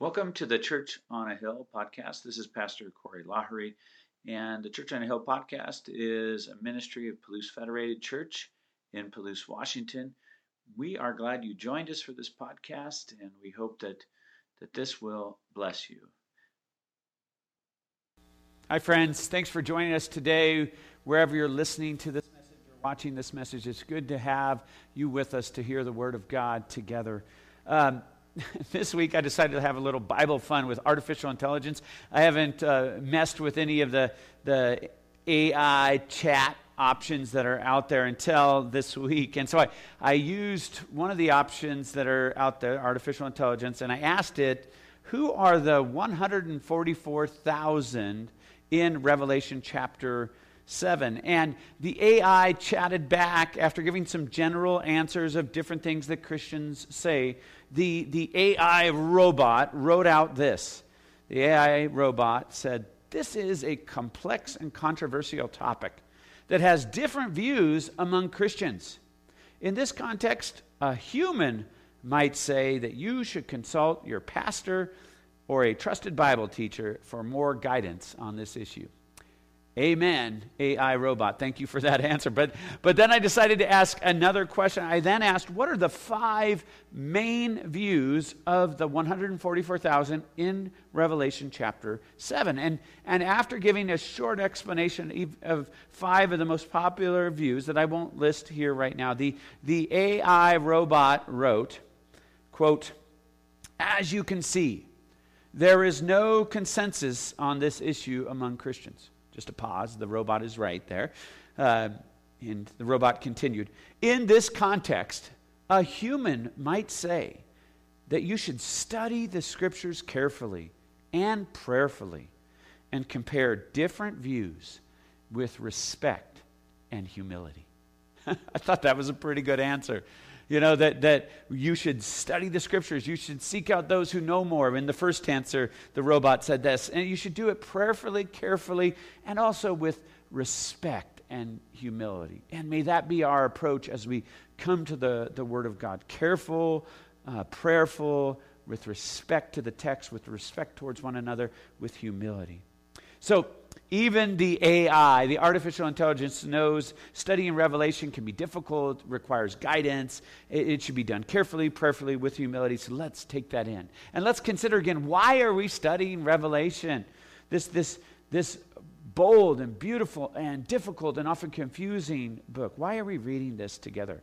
Welcome to the Church on a Hill podcast. This is Pastor Corey Lahery, and the Church on a Hill podcast is a ministry of Palouse Federated Church in Palouse, Washington. We are glad you joined us for this podcast, and we hope that, that this will bless you. Hi, friends. Thanks for joining us today, wherever you're listening to this message or watching this message. It's good to have you with us to hear the Word of God together. Um, this week I decided to have a little Bible fun with artificial intelligence. I haven't uh, messed with any of the, the AI chat options that are out there until this week. And so I, I used one of the options that are out there, artificial intelligence, and I asked it, who are the 144,000 in Revelation chapter 7. And the AI chatted back after giving some general answers of different things that Christians say the, the AI robot wrote out this. The AI robot said, This is a complex and controversial topic that has different views among Christians. In this context, a human might say that you should consult your pastor or a trusted Bible teacher for more guidance on this issue. Amen, AI robot. Thank you for that answer. But, but then I decided to ask another question. I then asked, what are the five main views of the 144,000 in Revelation chapter 7? And, and after giving a short explanation of five of the most popular views that I won't list here right now, the, the AI robot wrote, quote, as you can see, there is no consensus on this issue among Christians. Just a pause. The robot is right there. Uh, and the robot continued In this context, a human might say that you should study the scriptures carefully and prayerfully and compare different views with respect and humility. I thought that was a pretty good answer. You know, that, that you should study the scriptures. You should seek out those who know more. In the first answer, the robot said this. And you should do it prayerfully, carefully, and also with respect and humility. And may that be our approach as we come to the, the Word of God. Careful, uh, prayerful, with respect to the text, with respect towards one another, with humility. So, even the AI, the artificial intelligence, knows studying Revelation can be difficult, requires guidance. It, it, should be done carefully, prayerfully, with humility. So let's take that in. And let's consider again why are we studying Revelation? This, this, this bold and beautiful and difficult and often confusing book. Why are we reading this together?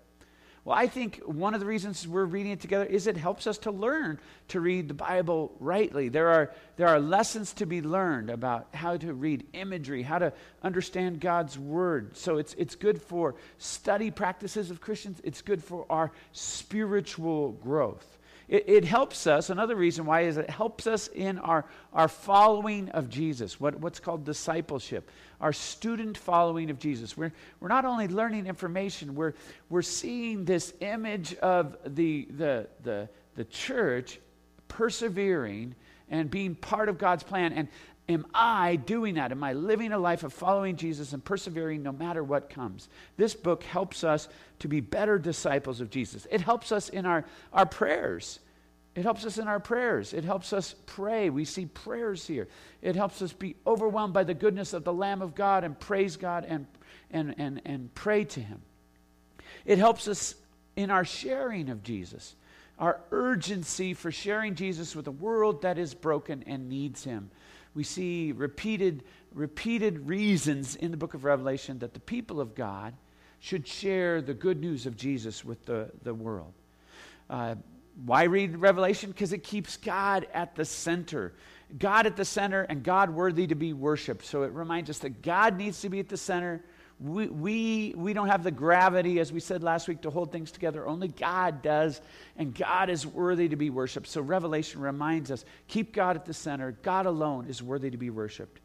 Well, I think one of the reasons we're reading it together is it helps us to learn to read the Bible rightly. There are, there are lessons to be learned about how to read imagery, how to understand God's Word. So it's, it's good for study practices of Christians, it's good for our spiritual growth. It, it, helps us, another reason why is it helps us in our, our following of Jesus, what, what's called discipleship, our student following of Jesus. We're, we're not only learning information, we're, we're seeing this image of the, the, the, the church persevering and being part of God's plan. And am I doing that? Am I living a life of following Jesus and persevering no matter what comes? This book helps us to be better disciples of Jesus. It helps us in our, our prayers. It helps us in our prayers. It helps us pray. We see prayers here. It helps us be overwhelmed by the goodness of the Lamb of God and praise God and, and, and, and pray to Him. It helps us in our sharing of Jesus, our urgency for sharing Jesus with a world that is broken and needs Him we see repeated, repeated reasons in the book of Revelation that the people of God should share the good news of Jesus with the, the world. Uh, why read Revelation? Because it keeps God at the center. God at the center and God worthy to be worshiped. So it reminds us that God needs to be at the center we, we, we don't have the gravity, as we said last week, to hold things together. Only God does, and God is worthy to be worshiped. So Revelation reminds us keep God at the center. God alone is worthy to be worshiped.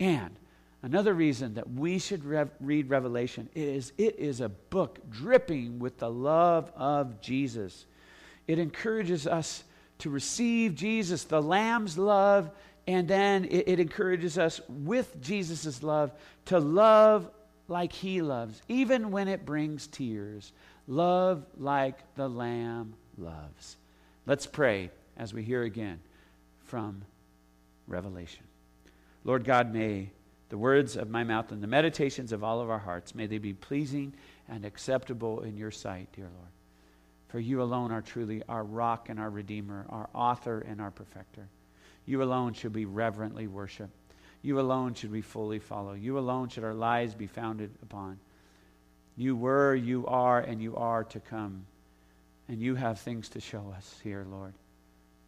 And another reason that we should rev- read Revelation is it is a book dripping with the love of Jesus. It encourages us to receive Jesus, the Lamb's love, and then it, it encourages us with Jesus' love to love like he loves, even when it brings tears. Love like the Lamb loves. Let's pray as we hear again from Revelation. Lord God, may the words of my mouth and the meditations of all of our hearts, may they be pleasing and acceptable in your sight, dear Lord. For you alone are truly our rock and our redeemer, our author and our perfecter. You alone should be reverently worship. You alone should we fully follow. You alone should our lives be founded upon. You were, you are, and you are to come. And you have things to show us here, Lord.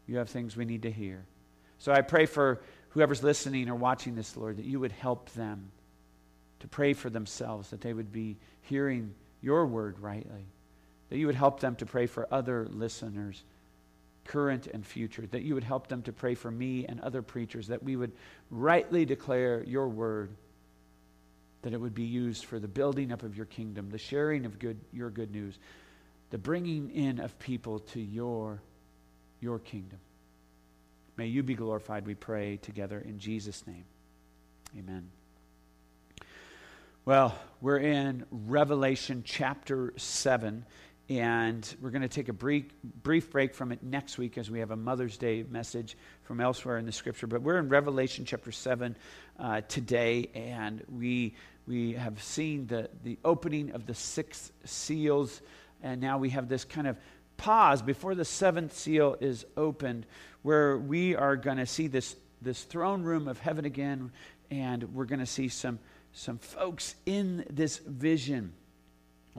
You have things we need to hear. So I pray for whoever's listening or watching this, Lord, that you would help them to pray for themselves, that they would be hearing your word rightly, that you would help them to pray for other listeners, current and future, that you would help them to pray for me and other preachers, that we would rightly declare your word, that it would be used for the building up of your kingdom, the sharing of good, your good news, the bringing in of people to your, your kingdom. May you be glorified, we pray together in Jesus' name. Amen. Well, we're in Revelation chapter 7, and we're going to take a brief, brief break from it next week as we have a Mother's Day message from elsewhere in the scripture. But we're in Revelation chapter 7 uh, today, and we, we have seen the, the opening of the six seals, and now we have this kind of pause before the seventh seal is opened where we are going to see this, this throne room of heaven again, and we're going to see some some folks in this vision,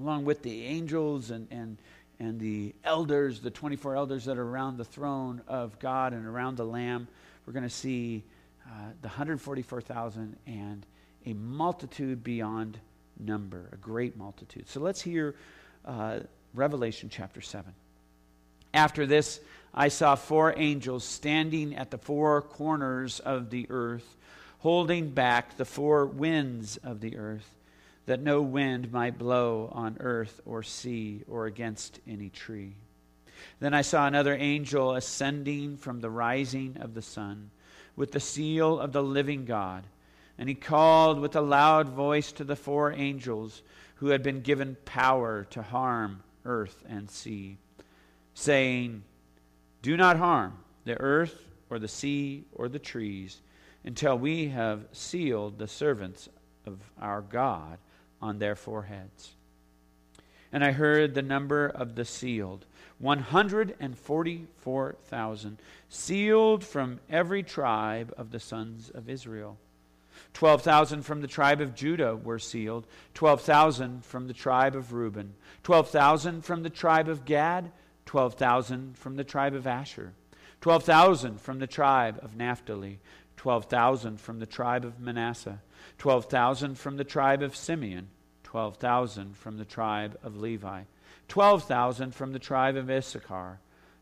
along with the angels and, and, and the elders, the 24 elders that are around the throne of God and around the Lamb. We're going to see uh, the 144,000 and a multitude beyond number, a great multitude. So let's hear uh, Revelation chapter 7. After this, I saw four angels standing at the four corners of the earth holding back the four winds of the earth, that no wind might blow on earth or sea or against any tree. Then I saw another angel ascending from the rising of the sun with the seal of the living God. And he called with a loud voice to the four angels who had been given power to harm earth and sea, saying, Do not harm the earth or the sea or the trees until we have sealed the servants of our God on their foreheads. And I heard the number of the sealed 144,000, sealed from every tribe of the sons of Israel. 12,000 from the tribe of Judah were sealed, 12,000 from the tribe of Reuben, 12,000 from the tribe of Gad, 12,000 from the tribe of Asher, 12,000 from the tribe of Naphtali, 12,000 from the tribe of Manasseh, 12,000 from the tribe of Simeon, 12,000 from the tribe of Levi, 12,000 from the tribe of Issachar,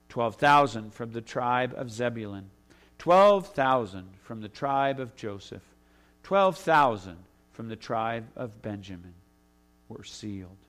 12,000 from the tribe of Zebulun, 12,000 from the tribe of Joseph, 12,000 from the tribe of Benjamin were sealed.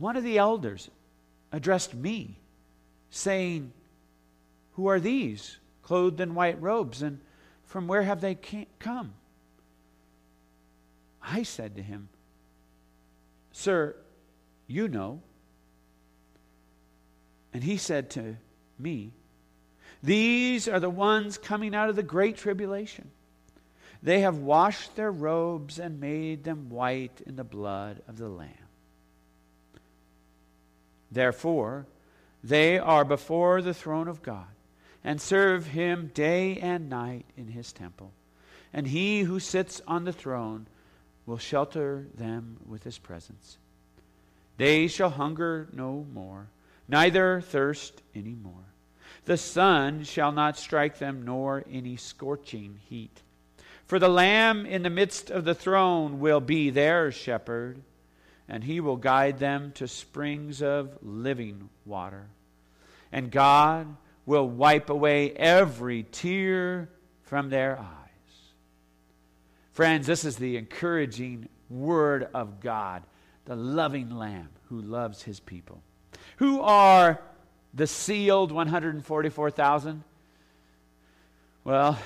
one of the elders addressed me, saying, Who are these, clothed in white robes, and from where have they come? I said to him, Sir, you know. And he said to me, These are the ones coming out of the great tribulation. They have washed their robes and made them white in the blood of the Lamb. Therefore, they are before the throne of God, and serve him day and night in his temple. And he who sits on the throne will shelter them with his presence. They shall hunger no more, neither thirst any more. The sun shall not strike them, nor any scorching heat. For the Lamb in the midst of the throne will be their shepherd, and he will guide them to springs of living water. And God will wipe away every tear from their eyes. Friends, this is the encouraging word of God, the loving Lamb who loves his people. Who are the sealed 144,000? Well,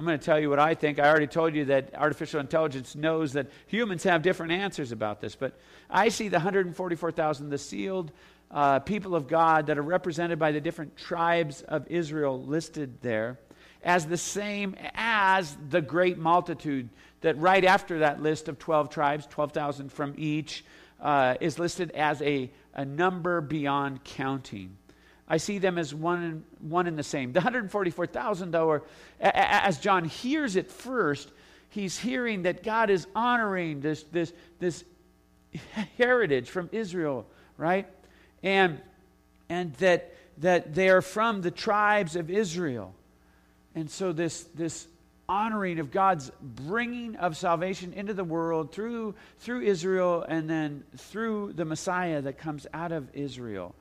I'm going to tell you what I think. I already told you that artificial intelligence knows that humans have different answers about this, but I see the 144,000, the sealed uh, people of God that are represented by the different tribes of Israel listed there as the same as the great multitude that right after that list of 12 tribes, 12,000 from each, uh, is listed as a, a number beyond counting. I see them as one, one and the same. The 144,000, though, as John hears it first, he's hearing that God is honoring this, this, this heritage from Israel, right? and, and that, that they are from the tribes of Israel. And so, this, this honoring of God's bringing of salvation into the world through, through Israel and then through the Messiah that comes out of Israel.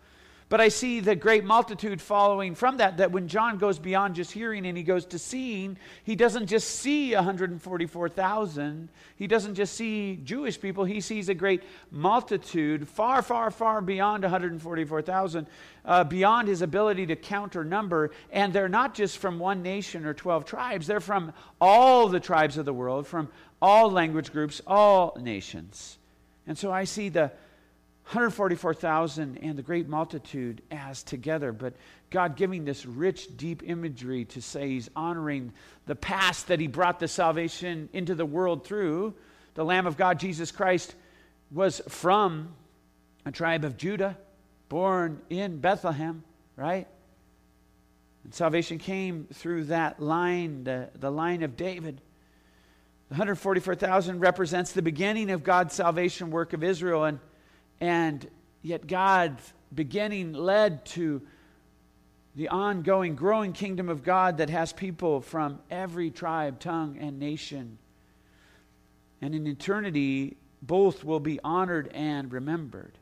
But I see the great multitude following from that, that when John goes beyond just hearing and he goes to seeing, he doesn't just see 144,000. He doesn't just see Jewish people. He sees a great multitude, far, far, far beyond 144,000, uh, beyond his ability to count or number. And they're not just from one nation or 12 tribes, they're from all the tribes of the world, from all language groups, all nations. And so I see the 144,000 and the great multitude as together, but God giving this rich, deep imagery to say He's honoring the past that He brought the salvation into the world through. The Lamb of God, Jesus Christ, was from a tribe of Judah, born in Bethlehem, right? And salvation came through that line, the, the line of David. 144,000 represents the beginning of God's salvation work of Israel. And and yet, God's beginning led to the ongoing, growing kingdom of God that has people from every tribe, tongue, and nation. And in eternity, both will be honored and remembered.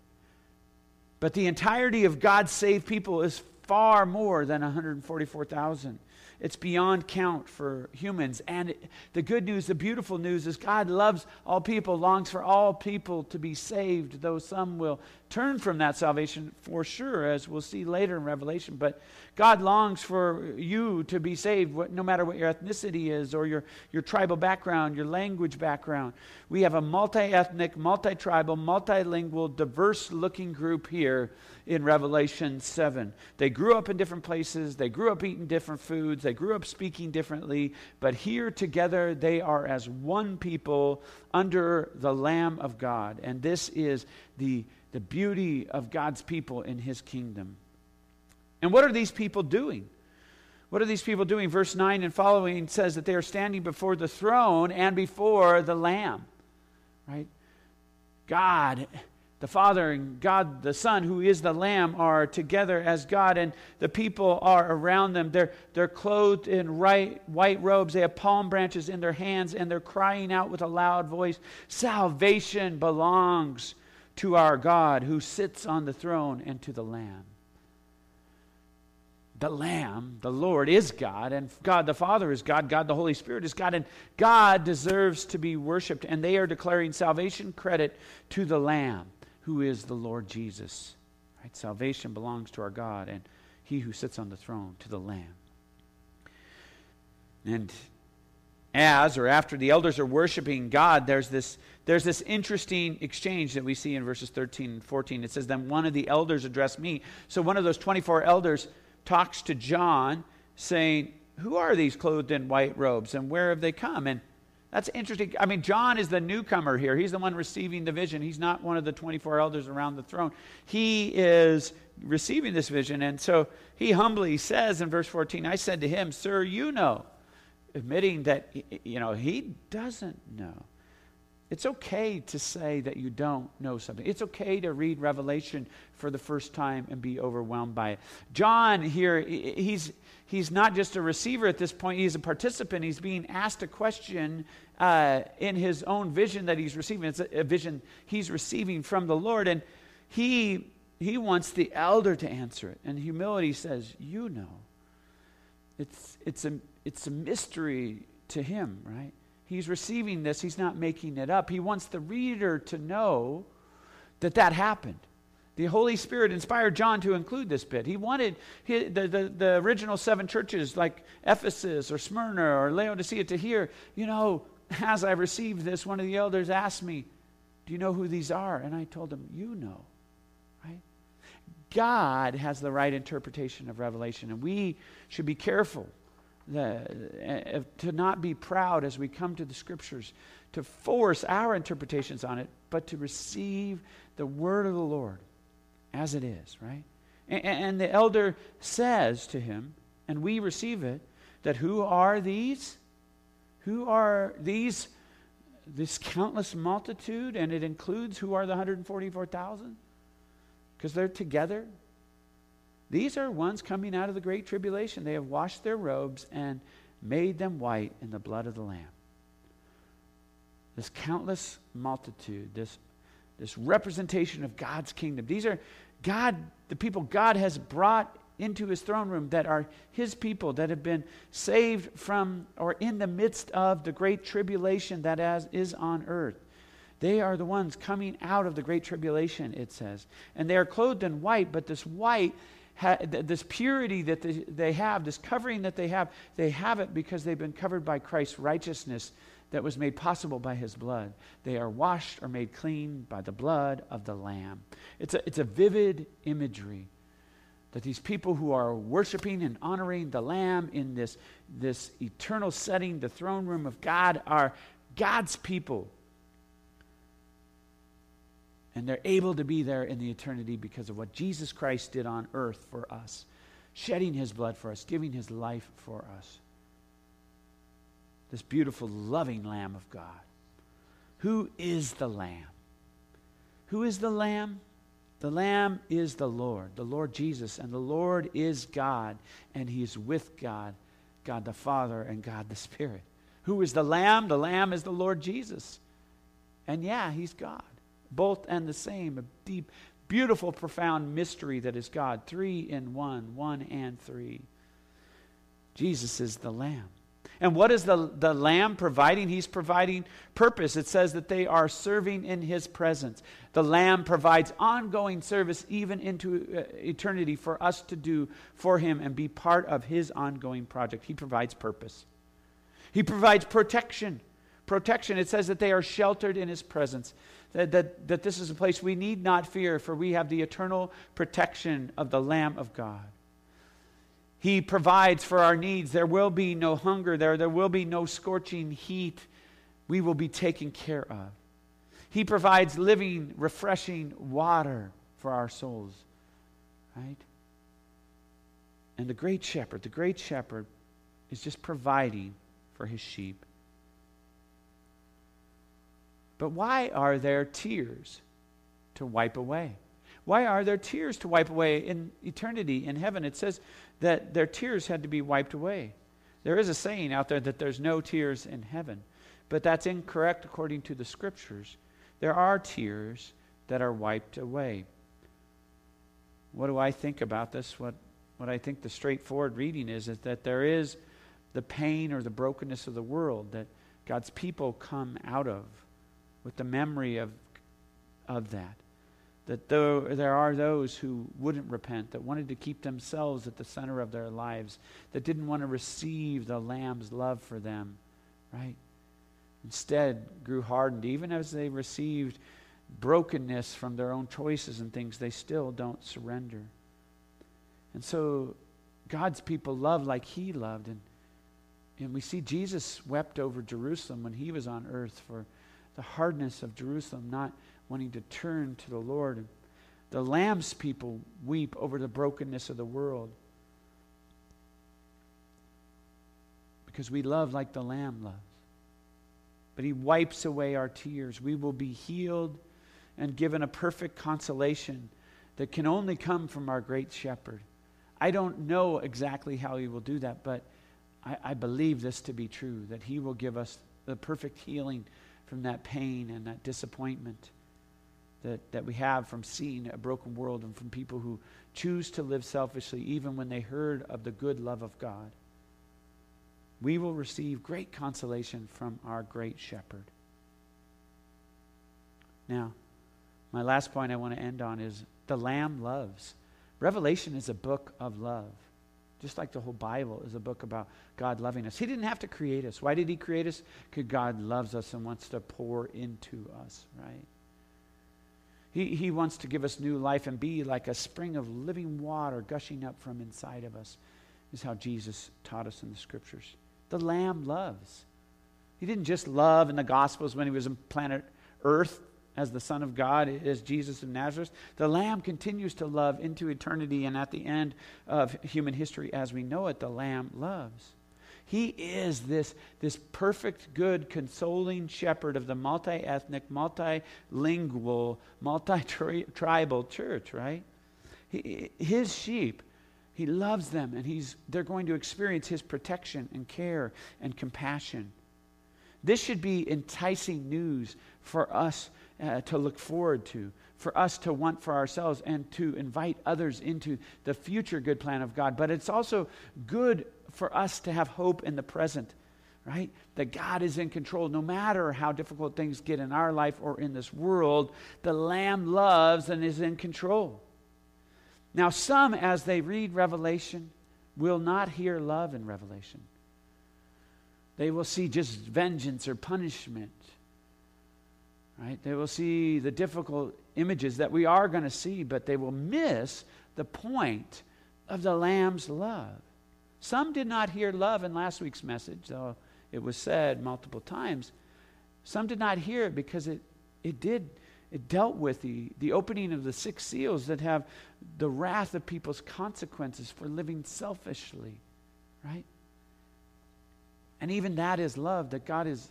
But the entirety of God's saved people is far more than 144,000. It's beyond count for humans. And it, the good news, the beautiful news is God loves all people, longs for all people to be saved, though some will turn from that salvation for sure, as we'll see later in Revelation. But God longs for you to be saved, no matter what your ethnicity is, or your, your tribal background, your language background. We have a multi ethnic, multi tribal, multilingual, diverse looking group here in Revelation 7. They grew up in different places, they grew up eating different foods, they grew up speaking differently, but here together they are as one people under the Lamb of God. And this is the, the beauty of God's people in his kingdom. And what are these people doing? What are these people doing? Verse 9 and following says that they are standing before the throne and before the Lamb. Right? God the Father and God the Son, who is the Lamb, are together as God, and the people are around them. They're, they're clothed in right, white robes. They have palm branches in their hands, and they're crying out with a loud voice Salvation belongs to our God who sits on the throne and to the Lamb. The Lamb, the Lord, is God, and God the Father is God, God the Holy Spirit is God, and God deserves to be worshiped, and they are declaring salvation credit to the Lamb who is the Lord Jesus. Right? Salvation belongs to our God and he who sits on the throne, to the Lamb. And as or after the elders are worshiping God, there's this, there's this interesting exchange that we see in verses 13 and 14. It says, Then one of the elders addressed me. So one of those 24 elders talks to John, saying, Who are these clothed in white robes and where have they come? And That's interesting. I mean, John is the newcomer here. He's the one receiving the vision. He's not one of the 24 elders around the throne. He is receiving this vision. And so he humbly says in verse 14, I said to him, Sir, you know, admitting that, you know, he doesn't know. It's okay to say that you don't know something. It's okay to read Revelation for the first time and be overwhelmed by it. John here, he's, he's not just a receiver at this point, he's a participant. He's being asked a question uh, in his own vision that he's receiving. It's a, a vision he's receiving from the Lord. And he, he wants the elder to answer it. And humility says, You know. It's, it's, a, it's a mystery to him, right? He's receiving this, he's not making it up. He wants the reader to know that that happened. The Holy Spirit inspired John to include this bit. He wanted the, the, the original seven churches like Ephesus or Smyrna or Laodicea to hear, you know, as I received this, one of the elders asked me, Do you know who these are? And I told him, You know. Right? God has the right interpretation of Revelation, and we should be careful the, uh, to not be proud as we come to the scriptures, to force our interpretations on it, but to receive the word of the Lord as it is, right? And, and the elder says to him, and we receive it, that who are these? Who are these? This countless multitude, and it includes who are the 144,000? Because they're together, these are ones coming out of the great tribulation. They have washed their robes and made them white in the blood of the Lamb. This countless multitude, this, this representation of God's kingdom. These are God, the people God has brought into his throne room that are his people that have been saved from or in the midst of the great tribulation that as is on earth. They are the ones coming out of the great tribulation, it says. And they are clothed in white, but this white ha- this purity that they, they have, this covering that they have, they have it because they've been covered by Christ's righteousness that was made possible by his blood. They are washed or made clean by the blood of the Lamb. It's a, it's a vivid imagery that these people who are worshiping and honoring the Lamb in this, this eternal setting, the throne room of God, are God's people and they're able to be there in the eternity because of what Jesus Christ did on earth for us, shedding his blood for us, giving his life for us. This beautiful, loving Lamb of God. Who is the Lamb? Who is the Lamb? The Lamb is the Lord, the Lord Jesus, and the Lord is God, and He is with God, God the Father, and God the Spirit. Who is the Lamb? The Lamb is the Lord Jesus. And yeah, He's God both and the same, a deep, beautiful, profound mystery that is God. Three in one, one and three. Jesus is the Lamb. And what is the, the Lamb providing? He's providing purpose. It says that they are serving in His presence. The Lamb provides ongoing service even into uh, eternity for us to do for Him and be part of His ongoing project. He provides purpose. He provides protection. Protection. It says that they are sheltered in His presence that, that, that this is a place we need not fear, for we have the eternal protection of the Lamb of God. He provides for our needs. There will be no hunger there, there will be no scorching heat. We will be taken care of. He provides living, refreshing water for our souls, right? And the great shepherd, the great shepherd is just providing for his sheep. But why are there tears to wipe away? Why are there tears to wipe away in eternity in heaven? It says that their tears had to be wiped away. There is a saying out there that there's no tears in heaven, but that's incorrect according to the scriptures. There are tears that are wiped away. What do I think about this? What, what I think the straightforward reading is, is that there is the pain or the brokenness of the world that God's people come out of with the memory of, of that. That though there are those who wouldn't repent, that wanted to keep themselves at the center of their lives, that didn't want to receive the Lamb's love for them, right? Instead, grew hardened. Even as they received brokenness from their own choices and things, they still don't surrender. And so God's people love like He loved. And and we see Jesus wept over Jerusalem when he was on earth for the hardness of Jerusalem, not wanting to turn to the Lord. The Lamb's people weep over the brokenness of the world. Because we love like the Lamb loves. But he wipes away our tears. We will be healed and given a perfect consolation that can only come from our great shepherd. I don't know exactly how he will do that, but I, I believe this to be true that he will give us the perfect healing from that pain and that disappointment that, that we have from seeing a broken world and from people who choose to live selfishly even when they heard of the good love of God. We will receive great consolation from our great shepherd. Now, my last point I want to end on is the Lamb loves. Revelation is a book of love, just like the whole Bible is a book about God loving us. He didn't have to create us. Why did He create us? Because God loves us and wants to pour into us, right? He, he wants to give us new life and be like a spring of living water gushing up from inside of us, is how Jesus taught us in the scriptures. The Lamb loves. He didn't just love in the Gospels when he was on planet Earth as the Son of God, as Jesus of Nazareth. The Lamb continues to love into eternity, and at the end of human history as we know it, the Lamb loves. He is this, this perfect, good, consoling shepherd of the multi ethnic, multilingual, multi tribal church, right? He, his sheep, he loves them, and he's, they're going to experience his protection and care and compassion. This should be enticing news for us uh, to look forward to, for us to want for ourselves, and to invite others into the future good plan of God. But it's also good for us to have hope in the present, right? That God is in control no matter how difficult things get in our life or in this world. The Lamb loves and is in control. Now, some, as they read Revelation, will not hear love in Revelation. They will see just vengeance or punishment Right? They will see the difficult images that we are going to see, but they will miss the point of the Lamb's love. Some did not hear love in last week's message, though it was said multiple times. Some did not hear it because it, it did, it dealt with the, the opening of the six seals that have the wrath of people's consequences for living selfishly, right? And even that is love, that God is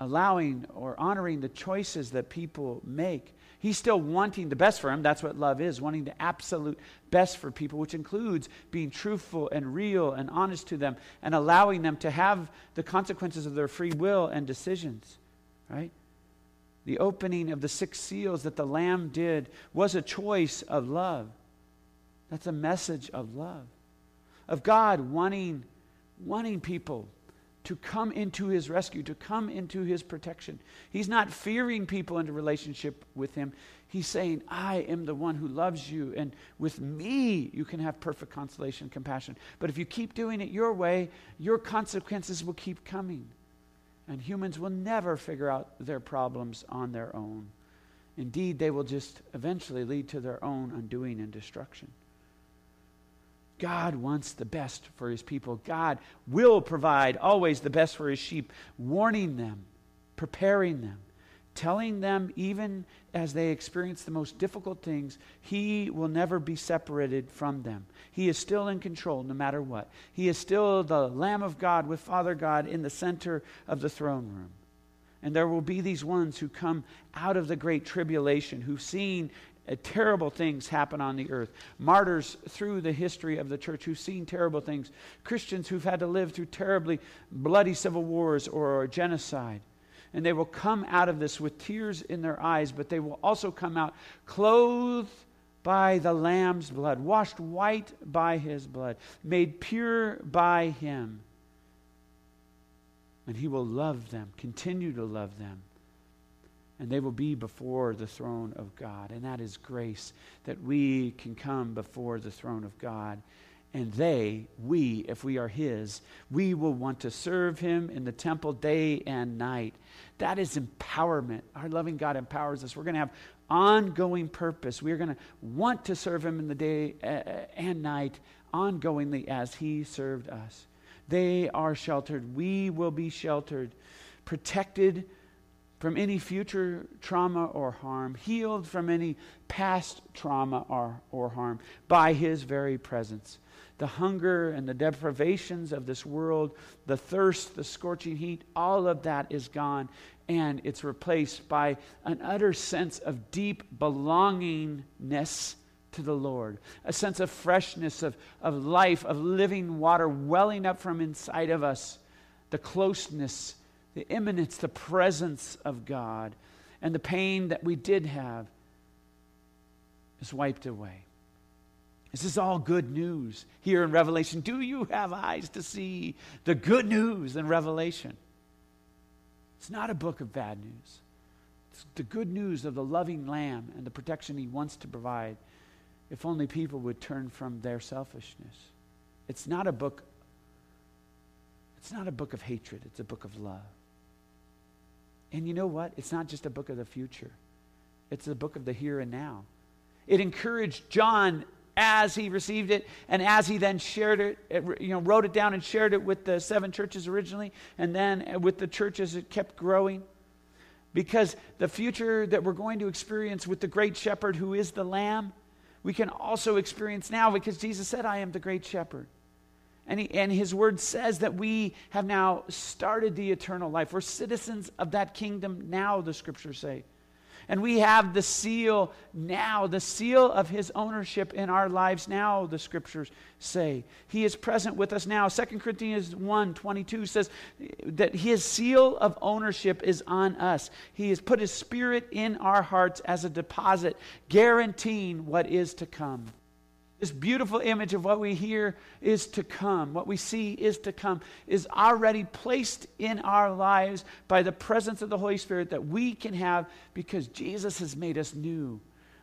allowing or honoring the choices that people make. He's still wanting the best for him. That's what love is, wanting the absolute best for people, which includes being truthful and real and honest to them and allowing them to have the consequences of their free will and decisions, right? The opening of the six seals that the Lamb did was a choice of love. That's a message of love, of God wanting, wanting people to come into his rescue, to come into his protection. He's not fearing people into relationship with him. He's saying, I am the one who loves you, and with me you can have perfect consolation and compassion. But if you keep doing it your way, your consequences will keep coming. And humans will never figure out their problems on their own. Indeed, they will just eventually lead to their own undoing and destruction. God wants the best for his people. God will provide always the best for his sheep, warning them, preparing them, telling them, even as they experience the most difficult things, he will never be separated from them. He is still in control no matter what. He is still the Lamb of God with Father God in the center of the throne room. And there will be these ones who come out of the great tribulation, who've seen uh, terrible things happen on the earth. Martyrs through the history of the church who've seen terrible things. Christians who've had to live through terribly bloody civil wars or genocide. And they will come out of this with tears in their eyes, but they will also come out clothed by the Lamb's blood, washed white by his blood, made pure by him. And he will love them, continue to love them and they will be before the throne of God. And that is grace that we can come before the throne of God. And they, we, if we are His, we will want to serve Him in the temple day and night. That is empowerment. Our loving God empowers us. We're going to have ongoing purpose. We're going to want to serve Him in the day uh, uh, and night ongoingly as He served us. They are sheltered. We will be sheltered, protected from any future trauma or harm, healed from any past trauma or, or harm by His very presence. The hunger and the deprivations of this world, the thirst, the scorching heat, all of that is gone, and it's replaced by an utter sense of deep belongingness to the Lord, a sense of freshness, of, of life, of living water welling up from inside of us, the closeness the immanence, the presence of God, and the pain that we did have is wiped away. This is all good news here in Revelation. Do you have eyes to see the good news in Revelation? It's not a book of bad news. It's the good news of the loving Lamb and the protection He wants to provide if only people would turn from their selfishness. It's not a book it's not a book of hatred, it's a book of love. And you know what? It's not just a book of the future, it's a book of the here and now. It encouraged John as he received it and as he then shared it, eh, you know, wrote it down and shared it with the seven churches originally, and then eh, with the churches it kept growing. Because the future that we're going to experience with the great shepherd who is the lamb, we can also experience now because Jesus said, I am the great shepherd. And, he, and his word says that we have now started the eternal life. We're citizens of that kingdom now, the scriptures say. And we have the seal now, the seal of his ownership in our lives now, the scriptures say. He is present with us now. 2 Corinthians 1 22 says that his seal of ownership is on us. He has put his spirit in our hearts as a deposit, guaranteeing what is to come. This beautiful image of what we hear is to come, what we see is to come, is already placed in our lives by the presence of the Holy Spirit that we can have because Jesus has made us new.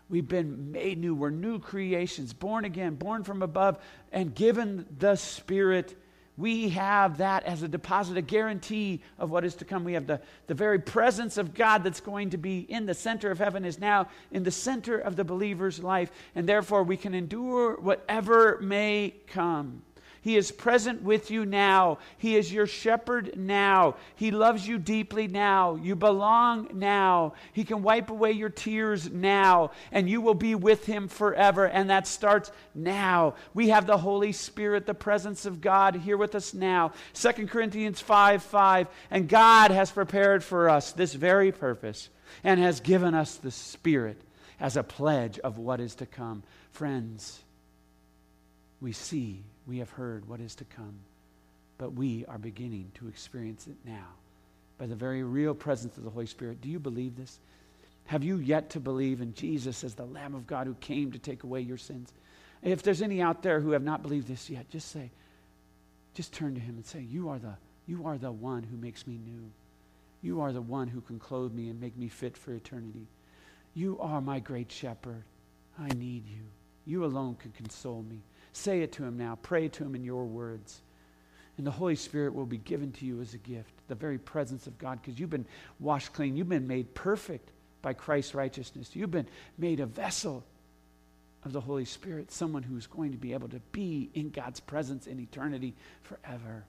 We've been made new. We're new creations, born again, born from above, and given the Spirit we have that as a deposit, a guarantee of what is to come. We have the, the very presence of God that's going to be in the center of heaven, is now in the center of the believer's life, and therefore we can endure whatever may come. He is present with you now. He is your shepherd now. He loves you deeply now. You belong now. He can wipe away your tears now, and you will be with him forever. And that starts now. We have the Holy Spirit, the presence of God here with us now. 2 Corinthians 5 5. And God has prepared for us this very purpose and has given us the Spirit as a pledge of what is to come. Friends, we see we have heard what is to come, but we are beginning to experience it now by the very real presence of the Holy Spirit. Do you believe this? Have you yet to believe in Jesus as the Lamb of God who came to take away your sins? If there's any out there who have not believed this yet, just say, just turn to him and say, You are the, you are the one who makes me new. You are the one who can clothe me and make me fit for eternity. You are my great shepherd. I need you. You alone can console me. Say it to him now. Pray to him in your words. And the Holy Spirit will be given to you as a gift, the very presence of God, because you've been washed clean. You've been made perfect by Christ's righteousness. You've been made a vessel of the Holy Spirit, someone who's going to be able to be in God's presence in eternity forever.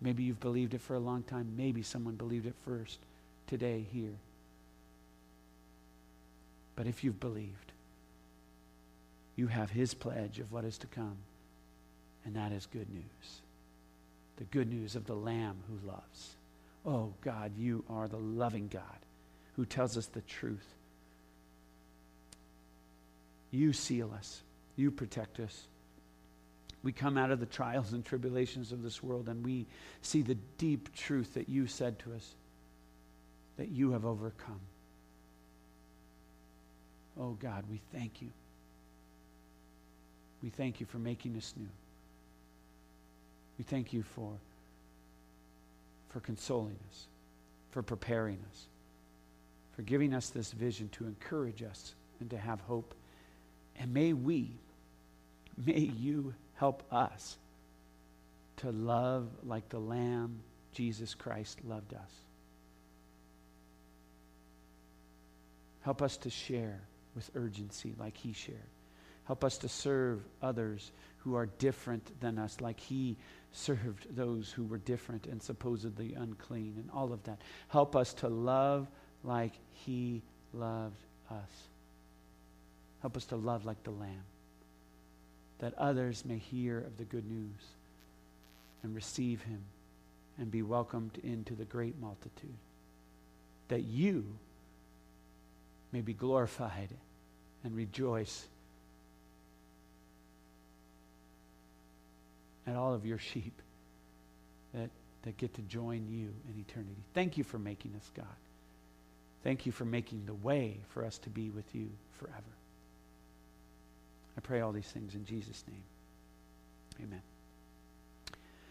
Maybe you've believed it for a long time. Maybe someone believed it first today here. But if you've believed, you have his pledge of what is to come. And that is good news. The good news of the Lamb who loves. Oh, God, you are the loving God who tells us the truth. You seal us, you protect us. We come out of the trials and tribulations of this world and we see the deep truth that you said to us that you have overcome. Oh, God, we thank you. We thank you for making us new. We thank you for, for consoling us, for preparing us, for giving us this vision to encourage us and to have hope. And may we, may you help us to love like the Lamb Jesus Christ loved us. Help us to share with urgency like he shared. Help us to serve others who are different than us, like He served those who were different and supposedly unclean and all of that. Help us to love like he loved us. Help us to love like the Lamb, that others may hear of the good news and receive him and be welcomed into the great multitude, that you may be glorified and rejoice at all of your sheep that, that get to join you in eternity. Thank you for making us, God. Thank you for making the way for us to be with you forever. I pray all these things in Jesus' name. Amen.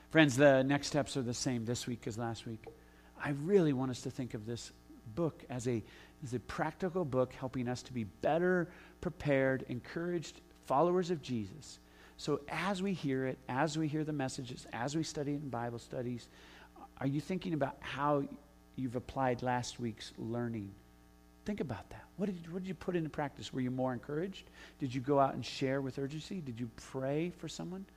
Friends, the next steps are the same this week as last week. I really want us to think of this book as a, as a practical book helping us to be better prepared, encouraged followers of Jesus so as we hear it, as we hear the messages, as we study in Bible studies, are you thinking about how you've applied last week's learning? Think about that. What did, you, what did you put into practice? Were you more encouraged? Did you go out and share with urgency? Did you pray for someone?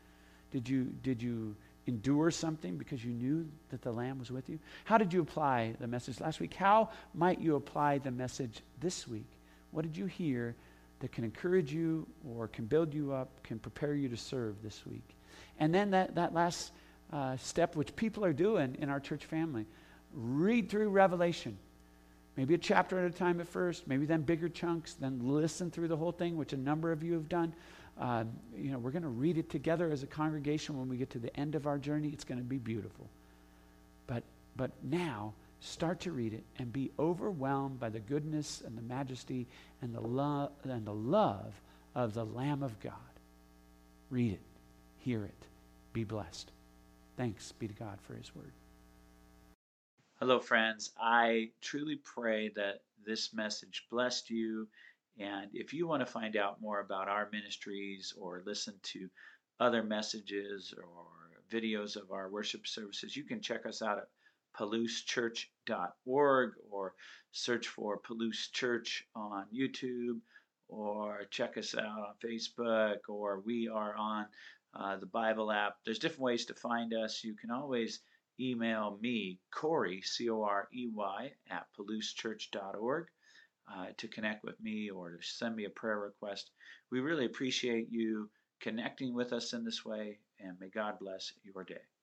Did you, did you endure something because you knew that the Lamb was with you? How did you apply the message last week? How might you apply the message this week? What did you hear that can encourage you or can build you up, can prepare you to serve this week. And then that, that last uh, step, which people are doing in our church family, read through Revelation. Maybe a chapter at a time at first, maybe then bigger chunks, then listen through the whole thing, which a number of you have done. Uh, you know, we're going to read it together as a congregation when we get to the end of our journey. It's going to be beautiful. But, but now, start to read it and be overwhelmed by the goodness and the majesty and the love and the love of the Lamb of God. Read it, hear it, be blessed. Thanks be to God for his word. Hello, friends. I truly pray that this message blessed you. And if you want to find out more about our ministries or listen to other messages or videos of our worship services, you can check us out at palouschurch.org or search for Palouse Church on YouTube or check us out on Facebook or we are on uh, the Bible app. There's different ways to find us. You can always email me, Corey, C O R E Y, at palouschurch.org uh, to connect with me or to send me a prayer request. We really appreciate you connecting with us in this way, and may God bless your day.